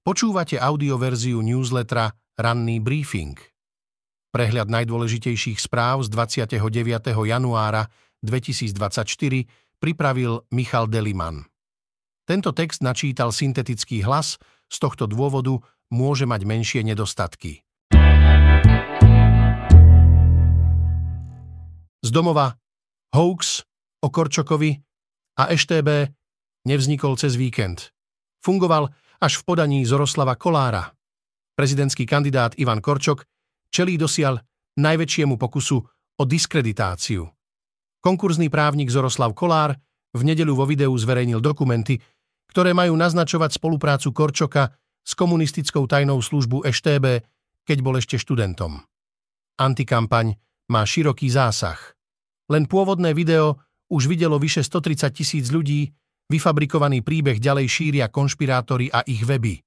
Počúvate audioverziu newslettera Ranný briefing. Prehľad najdôležitejších správ z 29. januára 2024 pripravil Michal Deliman. Tento text načítal syntetický hlas, z tohto dôvodu môže mať menšie nedostatky. Z domova hoax o Korčokovi a EŠTB nevznikol cez víkend. Fungoval až v podaní Zoroslava Kolára. Prezidentský kandidát Ivan Korčok čelí dosiaľ najväčšiemu pokusu o diskreditáciu. Konkurzný právnik Zoroslav Kolár v nedeľu vo videu zverejnil dokumenty, ktoré majú naznačovať spoluprácu Korčoka s komunistickou tajnou službu EŠTB, keď bol ešte študentom. Antikampaň má široký zásah. Len pôvodné video už videlo vyše 130 tisíc ľudí Vyfabrikovaný príbeh ďalej šíria konšpirátori a ich weby.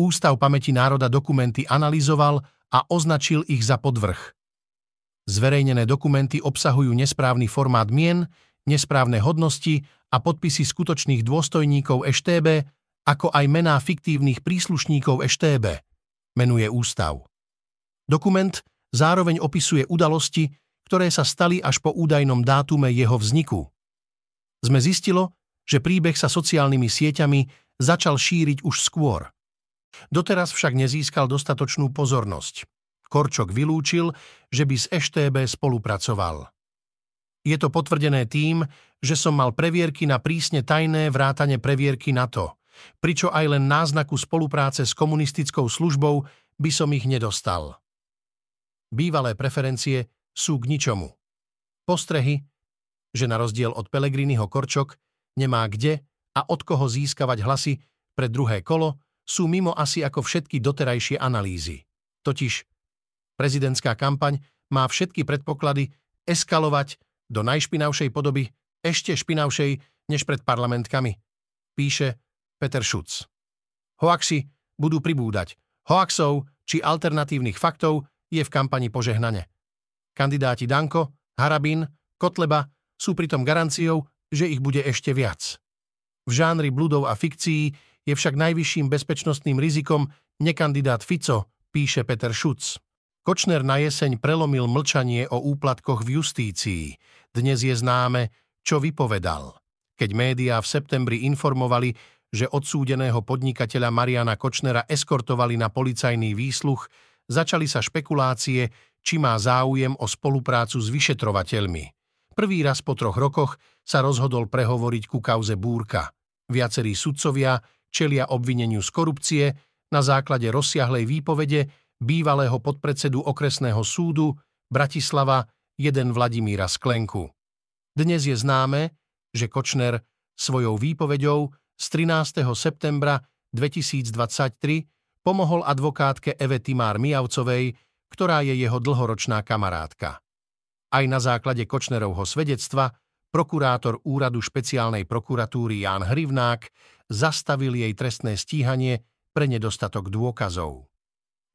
Ústav pamäti národa dokumenty analyzoval a označil ich za podvrh. Zverejnené dokumenty obsahujú nesprávny formát mien, nesprávne hodnosti a podpisy skutočných dôstojníkov EŠTB, ako aj mená fiktívnych príslušníkov EŠTB, menuje ústav. Dokument zároveň opisuje udalosti, ktoré sa stali až po údajnom dátume jeho vzniku. Sme zistilo, že príbeh sa sociálnymi sieťami začal šíriť už skôr. Doteraz však nezískal dostatočnú pozornosť. Korčok vylúčil, že by s EŠTB spolupracoval. Je to potvrdené tým, že som mal previerky na prísne tajné vrátane previerky NATO, pričo aj len náznaku spolupráce s komunistickou službou by som ich nedostal. Bývalé preferencie sú k ničomu. Postrehy, že na rozdiel od Pelegriniho Korčok nemá kde a od koho získavať hlasy pre druhé kolo, sú mimo asi ako všetky doterajšie analýzy. Totiž prezidentská kampaň má všetky predpoklady eskalovať do najšpinavšej podoby, ešte špinavšej než pred parlamentkami, píše Peter Schutz. Hoaxy budú pribúdať. Hoaxov či alternatívnych faktov je v kampani požehnane. Kandidáti Danko, Harabin, Kotleba sú pritom garanciou, že ich bude ešte viac. V žánri bludov a fikcií je však najvyšším bezpečnostným rizikom nekandidát Fico, píše Peter Schutz. Kočner na jeseň prelomil mlčanie o úplatkoch v justícii. Dnes je známe, čo vypovedal. Keď médiá v septembri informovali, že odsúdeného podnikateľa Mariana Kočnera eskortovali na policajný výsluch, začali sa špekulácie, či má záujem o spoluprácu s vyšetrovateľmi. Prvý raz po troch rokoch sa rozhodol prehovoriť ku kauze Búrka. Viacerí sudcovia čelia obvineniu z korupcie na základe rozsiahlej výpovede bývalého podpredsedu okresného súdu Bratislava jeden Vladimíra Sklenku. Dnes je známe, že Kočner svojou výpovedou z 13. septembra 2023 pomohol advokátke Eve Timár Mijavcovej, ktorá je jeho dlhoročná kamarátka. Aj na základe Kočnerovho svedectva prokurátor úradu špeciálnej prokuratúry Ján Hrivnák zastavil jej trestné stíhanie pre nedostatok dôkazov.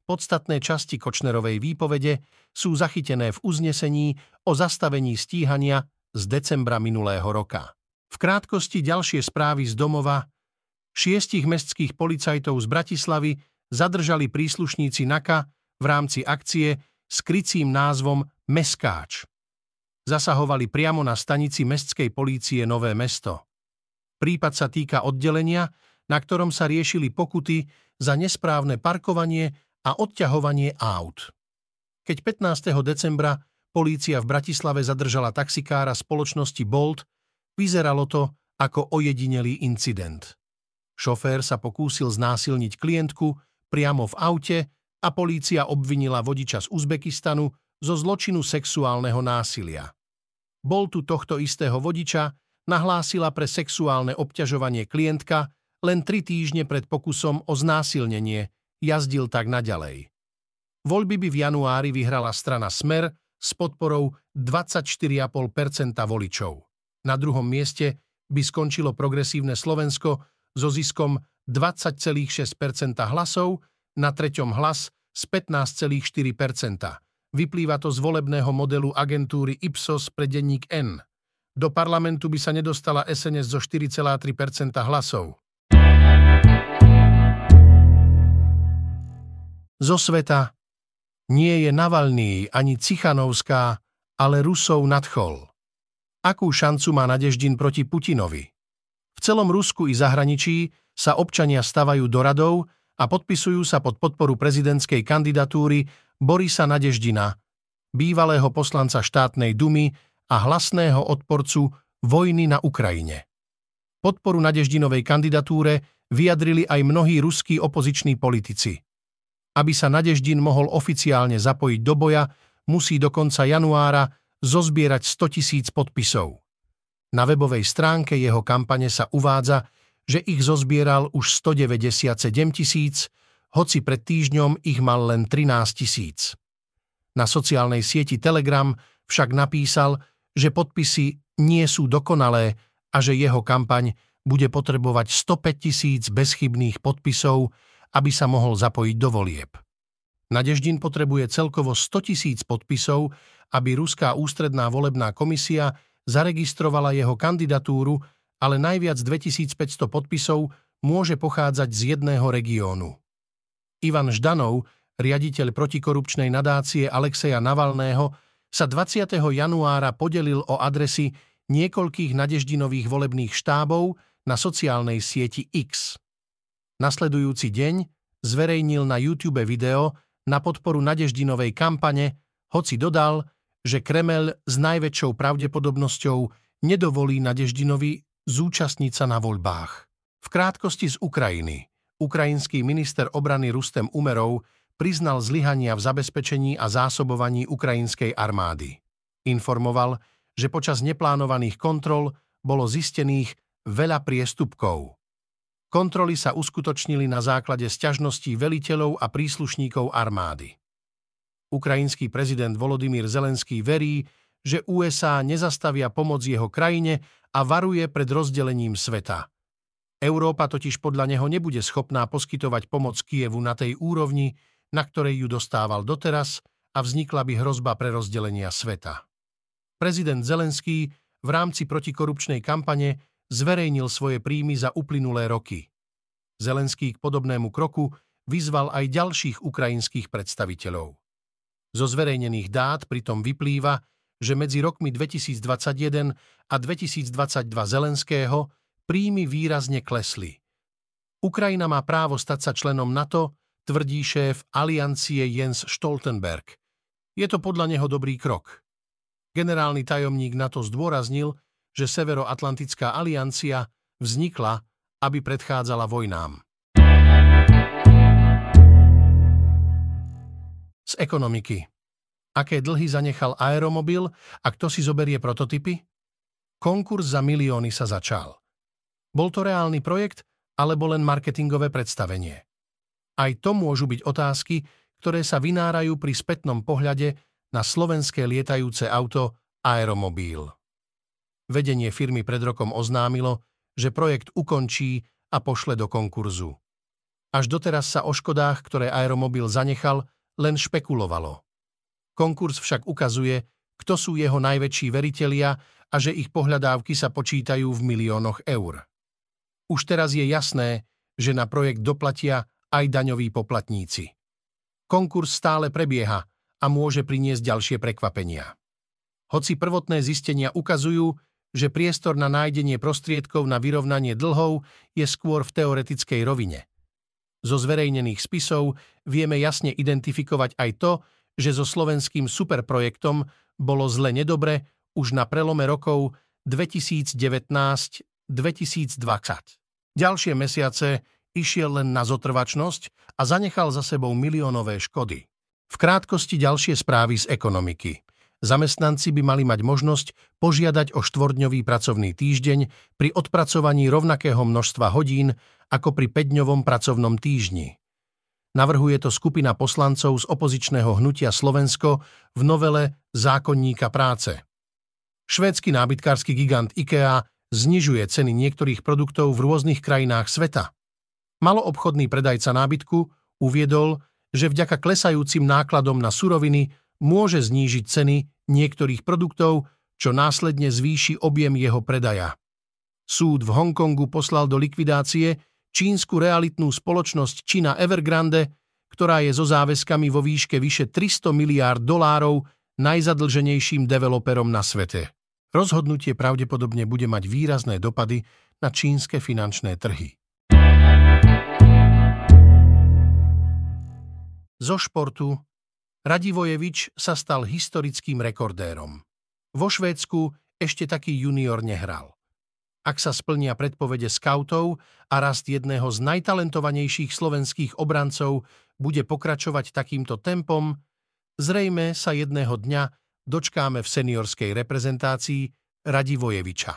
Podstatné časti Kočnerovej výpovede sú zachytené v uznesení o zastavení stíhania z decembra minulého roka. V krátkosti ďalšie správy z domova šiestich mestských policajtov z Bratislavy zadržali príslušníci NAKA v rámci akcie s krycím názvom Meskáč. Zasahovali priamo na stanici mestskej polície Nové mesto. Prípad sa týka oddelenia, na ktorom sa riešili pokuty za nesprávne parkovanie a odťahovanie aut. Keď 15. decembra polícia v Bratislave zadržala taxikára spoločnosti Bolt, vyzeralo to ako ojedinelý incident. Šofér sa pokúsil znásilniť klientku priamo v aute a polícia obvinila vodiča z Uzbekistanu zo zločinu sexuálneho násilia. Bol tu tohto istého vodiča nahlásila pre sexuálne obťažovanie klientka len tri týždne pred pokusom o znásilnenie, jazdil tak naďalej. Voľby by v januári vyhrala strana Smer s podporou 24,5% voličov. Na druhom mieste by skončilo progresívne Slovensko so ziskom 20,6% hlasov na treťom hlas z 15,4% Vyplýva to z volebného modelu agentúry Ipsos pre denník N. Do parlamentu by sa nedostala SNS zo 4,3% hlasov. Zo sveta nie je Navalný ani Cichanovská, ale Rusov nadchol. Akú šancu má Nadeždin proti Putinovi? V celom Rusku i zahraničí sa občania stavajú do radov a podpisujú sa pod podporu prezidentskej kandidatúry Borisa Nadeždina, bývalého poslanca štátnej dumy a hlasného odporcu vojny na Ukrajine. Podporu Nadeždinovej kandidatúre vyjadrili aj mnohí ruskí opoziční politici. Aby sa Nadeždin mohol oficiálne zapojiť do boja, musí do konca januára zozbierať 100 tisíc podpisov. Na webovej stránke jeho kampane sa uvádza, že ich zozbieral už 197 tisíc, hoci pred týždňom ich mal len 13 tisíc. Na sociálnej sieti Telegram však napísal, že podpisy nie sú dokonalé a že jeho kampaň bude potrebovať 105 tisíc bezchybných podpisov, aby sa mohol zapojiť do volieb. Nadeždin potrebuje celkovo 100 tisíc podpisov, aby Ruská ústredná volebná komisia zaregistrovala jeho kandidatúru, ale najviac 2500 podpisov môže pochádzať z jedného regiónu. Ivan Ždanov, riaditeľ protikorupčnej nadácie Alexeja Navalného, sa 20. januára podelil o adresy niekoľkých nadeždinových volebných štábov na sociálnej sieti X. Nasledujúci deň zverejnil na YouTube video na podporu Nadeždinovej kampane, hoci dodal, že Kremel s najväčšou pravdepodobnosťou nedovolí Nadeždinovi zúčastniť sa na voľbách. V krátkosti z Ukrajiny. Ukrajinský minister obrany Rustem Umerov priznal zlyhania v zabezpečení a zásobovaní ukrajinskej armády. Informoval, že počas neplánovaných kontrol bolo zistených veľa priestupkov. Kontroly sa uskutočnili na základe sťažností veliteľov a príslušníkov armády. Ukrajinský prezident Volodymyr Zelenský verí, že USA nezastavia pomoc jeho krajine a varuje pred rozdelením sveta. Európa totiž podľa neho nebude schopná poskytovať pomoc Kievu na tej úrovni, na ktorej ju dostával doteraz a vznikla by hrozba pre rozdelenia sveta. Prezident Zelenský v rámci protikorupčnej kampane zverejnil svoje príjmy za uplynulé roky. Zelenský k podobnému kroku vyzval aj ďalších ukrajinských predstaviteľov. Zo zverejnených dát pritom vyplýva, že medzi rokmi 2021 a 2022 Zelenského príjmy výrazne klesli. Ukrajina má právo stať sa členom NATO, tvrdí šéf aliancie Jens Stoltenberg. Je to podľa neho dobrý krok. Generálny tajomník NATO zdôraznil, že Severoatlantická aliancia vznikla, aby predchádzala vojnám. Z ekonomiky. Aké dlhy zanechal aeromobil a kto si zoberie prototypy? Konkurs za milióny sa začal. Bol to reálny projekt, alebo len marketingové predstavenie? Aj to môžu byť otázky, ktoré sa vynárajú pri spätnom pohľade na slovenské lietajúce auto Aeromobil. Vedenie firmy pred rokom oznámilo, že projekt ukončí a pošle do konkurzu. Až doteraz sa o škodách, ktoré aeromobil zanechal, len špekulovalo. Konkurs však ukazuje, kto sú jeho najväčší veritelia a že ich pohľadávky sa počítajú v miliónoch eur. Už teraz je jasné, že na projekt doplatia aj daňoví poplatníci. Konkurs stále prebieha a môže priniesť ďalšie prekvapenia. Hoci prvotné zistenia ukazujú, že priestor na nájdenie prostriedkov na vyrovnanie dlhov je skôr v teoretickej rovine. Zo zverejnených spisov vieme jasne identifikovať aj to, že so slovenským superprojektom bolo zle nedobre už na prelome rokov 2019-2020. Ďalšie mesiace išiel len na zotrvačnosť a zanechal za sebou miliónové škody. V krátkosti ďalšie správy z ekonomiky – Zamestnanci by mali mať možnosť požiadať o štvordňový pracovný týždeň pri odpracovaní rovnakého množstva hodín ako pri 5-dňovom pracovnom týždni. Navrhuje to skupina poslancov z opozičného hnutia Slovensko v novele Zákonníka práce. Švédsky nábytkársky gigant IKEA znižuje ceny niektorých produktov v rôznych krajinách sveta. Maloobchodný predajca nábytku uviedol, že vďaka klesajúcim nákladom na suroviny môže znížiť ceny niektorých produktov, čo následne zvýši objem jeho predaja. Súd v Hongkongu poslal do likvidácie čínsku realitnú spoločnosť Čína Evergrande, ktorá je so záväzkami vo výške vyše 300 miliárd dolárov najzadlženejším developerom na svete. Rozhodnutie pravdepodobne bude mať výrazné dopady na čínske finančné trhy. Zo športu Radivojevič sa stal historickým rekordérom. Vo Švédsku ešte taký junior nehral. Ak sa splnia predpovede skautov a rast jedného z najtalentovanejších slovenských obrancov bude pokračovať takýmto tempom, zrejme sa jedného dňa dočkáme v seniorskej reprezentácii Radivojeviča.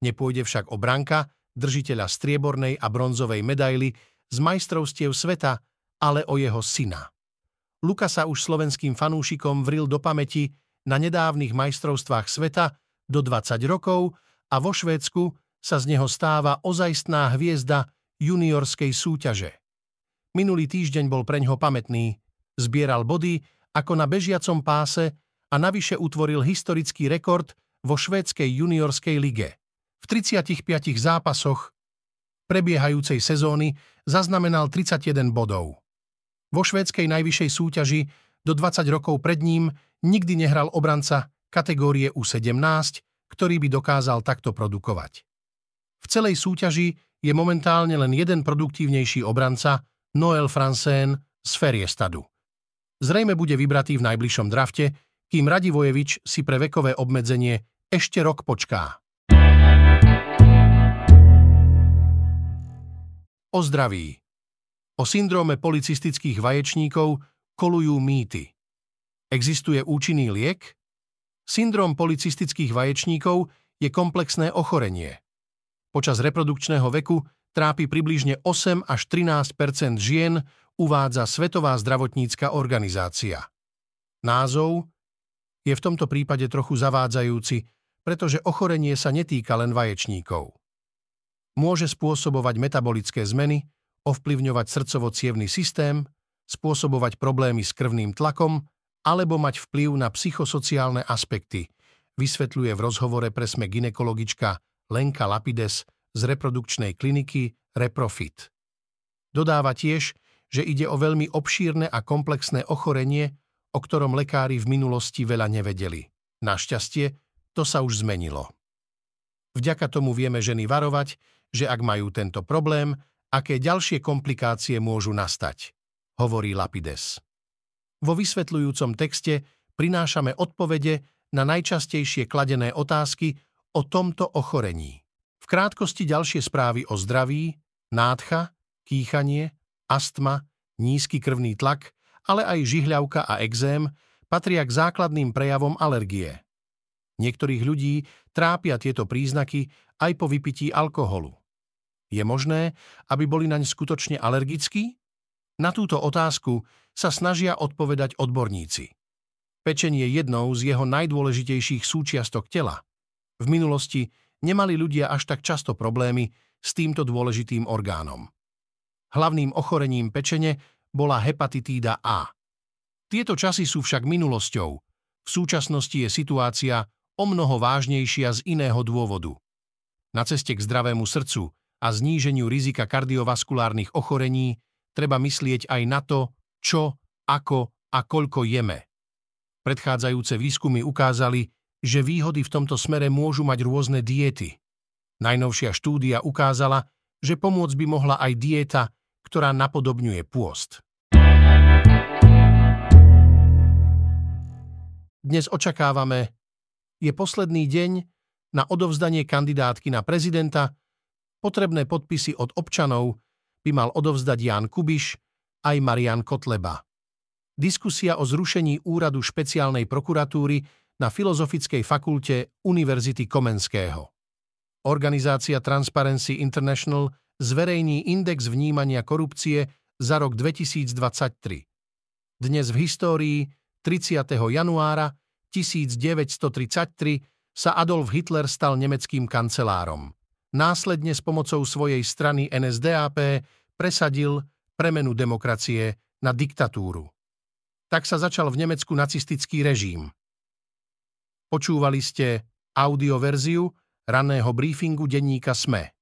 Nepôjde však o branka, držiteľa striebornej a bronzovej medaily z majstrovstiev sveta, ale o jeho syna. Luka sa už slovenským fanúšikom vril do pamäti na nedávnych majstrovstvách sveta do 20 rokov a vo Švédsku sa z neho stáva ozajstná hviezda juniorskej súťaže. Minulý týždeň bol preňho pamätný, zbieral body ako na bežiacom páse a navyše utvoril historický rekord vo švédskej juniorskej lige. V 35 zápasoch prebiehajúcej sezóny zaznamenal 31 bodov. Vo švédskej najvyššej súťaži do 20 rokov pred ním nikdy nehral obranca kategórie U17, ktorý by dokázal takto produkovať. V celej súťaži je momentálne len jeden produktívnejší obranca, Noel Francén z Feriestadu. Zrejme bude vybratý v najbližšom drafte, kým Radivojevič si pre vekové obmedzenie ešte rok počká. O zdraví. O syndróme policistických vaječníkov kolujú mýty. Existuje účinný liek? Syndrom policistických vaječníkov je komplexné ochorenie. Počas reprodukčného veku trápi približne 8 až 13% žien, uvádza Svetová zdravotnícka organizácia. Názov je v tomto prípade trochu zavádzajúci, pretože ochorenie sa netýka len vaječníkov. Môže spôsobovať metabolické zmeny, ovplyvňovať srdcovo systém, spôsobovať problémy s krvným tlakom alebo mať vplyv na psychosociálne aspekty, vysvetľuje v rozhovore pre sme ginekologička Lenka Lapides z reprodukčnej kliniky Reprofit. Dodáva tiež, že ide o veľmi obšírne a komplexné ochorenie, o ktorom lekári v minulosti veľa nevedeli. Našťastie, to sa už zmenilo. Vďaka tomu vieme ženy varovať, že ak majú tento problém, aké ďalšie komplikácie môžu nastať, hovorí Lapides. Vo vysvetľujúcom texte prinášame odpovede na najčastejšie kladené otázky o tomto ochorení krátkosti ďalšie správy o zdraví, nádcha, kýchanie, astma, nízky krvný tlak, ale aj žihľavka a exém patria k základným prejavom alergie. Niektorých ľudí trápia tieto príznaky aj po vypití alkoholu. Je možné, aby boli naň skutočne alergickí? Na túto otázku sa snažia odpovedať odborníci. Pečenie je jednou z jeho najdôležitejších súčiastok tela. V minulosti nemali ľudia až tak často problémy s týmto dôležitým orgánom. Hlavným ochorením pečene bola hepatitída A. Tieto časy sú však minulosťou. V súčasnosti je situácia o mnoho vážnejšia z iného dôvodu. Na ceste k zdravému srdcu a zníženiu rizika kardiovaskulárnych ochorení treba myslieť aj na to, čo, ako a koľko jeme. Predchádzajúce výskumy ukázali, že výhody v tomto smere môžu mať rôzne diety. Najnovšia štúdia ukázala, že pomôcť by mohla aj dieta, ktorá napodobňuje pôst. Dnes očakávame, je posledný deň na odovzdanie kandidátky na prezidenta, potrebné podpisy od občanov by mal odovzdať Ján Kubiš aj Marian Kotleba. Diskusia o zrušení úradu špeciálnej prokuratúry na Filozofickej fakulte Univerzity Komenského. Organizácia Transparency International zverejní index vnímania korupcie za rok 2023. Dnes v histórii 30. januára 1933 sa Adolf Hitler stal nemeckým kancelárom. Následne s pomocou svojej strany NSDAP presadil premenu demokracie na diktatúru. Tak sa začal v Nemecku nacistický režim. Počúvali ste audioverziu ranného briefingu denníka SME.